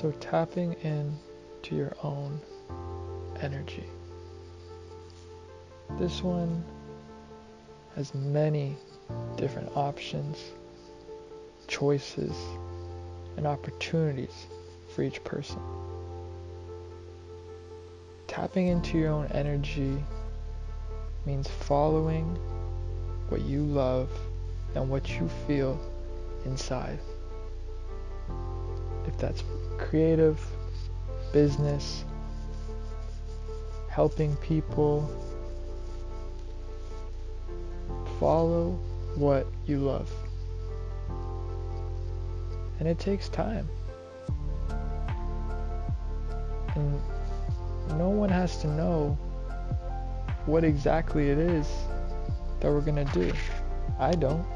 So, tapping in to your own energy. This one has many different options, choices, and opportunities for each person. Tapping into your own energy means following what you love and what you feel inside. That's creative, business, helping people, follow what you love. And it takes time. And no one has to know what exactly it is that we're going to do. I don't.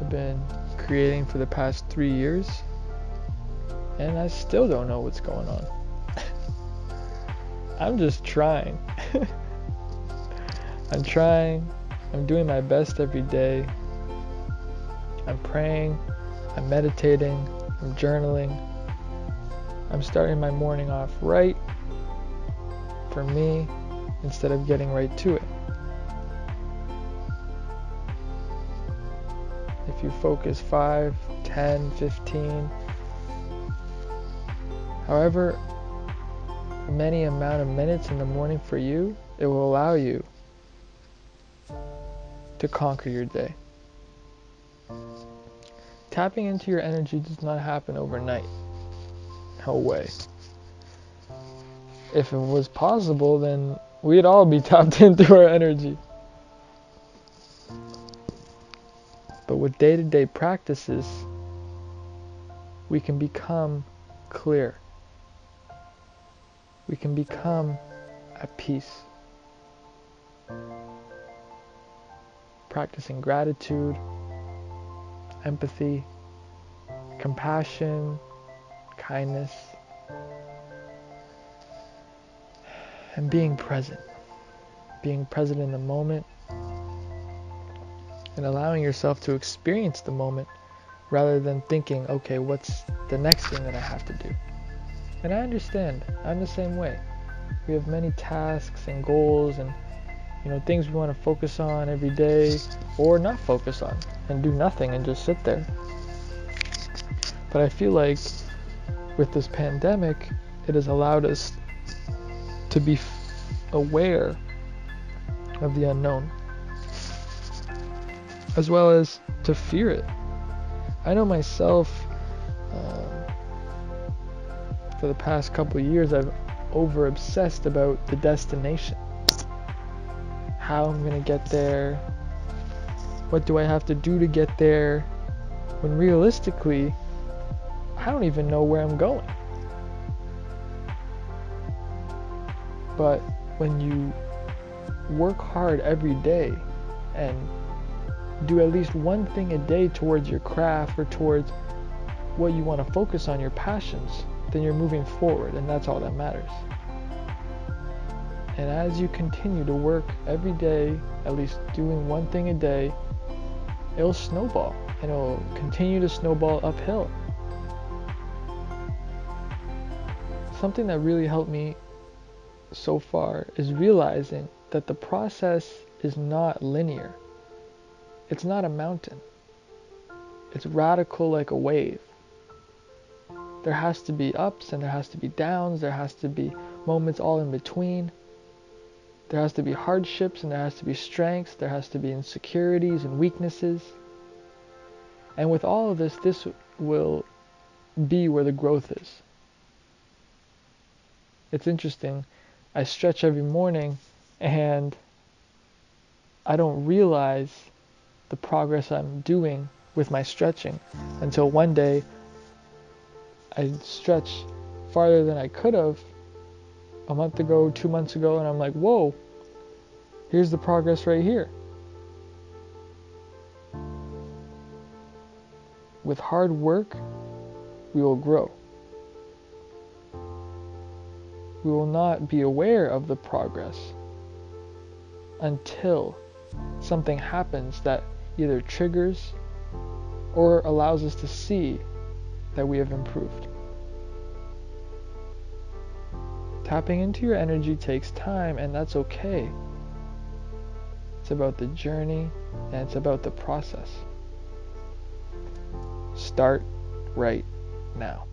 I've been creating for the past three years, and I still don't know what's going on. I'm just trying. I'm trying. I'm doing my best every day. I'm praying. I'm meditating. I'm journaling. I'm starting my morning off right for me instead of getting right to it. You focus 5, 10, 15, however many amount of minutes in the morning for you, it will allow you to conquer your day. Tapping into your energy does not happen overnight. No way. If it was possible, then we'd all be tapped into our energy. But with day to day practices, we can become clear. We can become at peace. Practicing gratitude, empathy, compassion, kindness, and being present. Being present in the moment and allowing yourself to experience the moment rather than thinking, okay, what's the next thing that I have to do? And I understand, I'm the same way. We have many tasks and goals and you know things we want to focus on every day or not focus on and do nothing and just sit there. But I feel like with this pandemic, it has allowed us to be aware of the unknown as well as to fear it. I know myself, um, for the past couple years, I've over obsessed about the destination. How I'm going to get there. What do I have to do to get there? When realistically, I don't even know where I'm going. But when you work hard every day and do at least one thing a day towards your craft or towards what you want to focus on, your passions, then you're moving forward, and that's all that matters. And as you continue to work every day, at least doing one thing a day, it'll snowball and it'll continue to snowball uphill. Something that really helped me so far is realizing that the process is not linear. It's not a mountain. It's radical like a wave. There has to be ups and there has to be downs. There has to be moments all in between. There has to be hardships and there has to be strengths. There has to be insecurities and weaknesses. And with all of this, this will be where the growth is. It's interesting. I stretch every morning and I don't realize the progress I'm doing with my stretching until one day I stretch farther than I could have a month ago, two months ago, and I'm like, whoa, here's the progress right here. With hard work, we will grow. We will not be aware of the progress until something happens that either triggers or allows us to see that we have improved. Tapping into your energy takes time, and that's okay. It's about the journey and it's about the process. Start right now.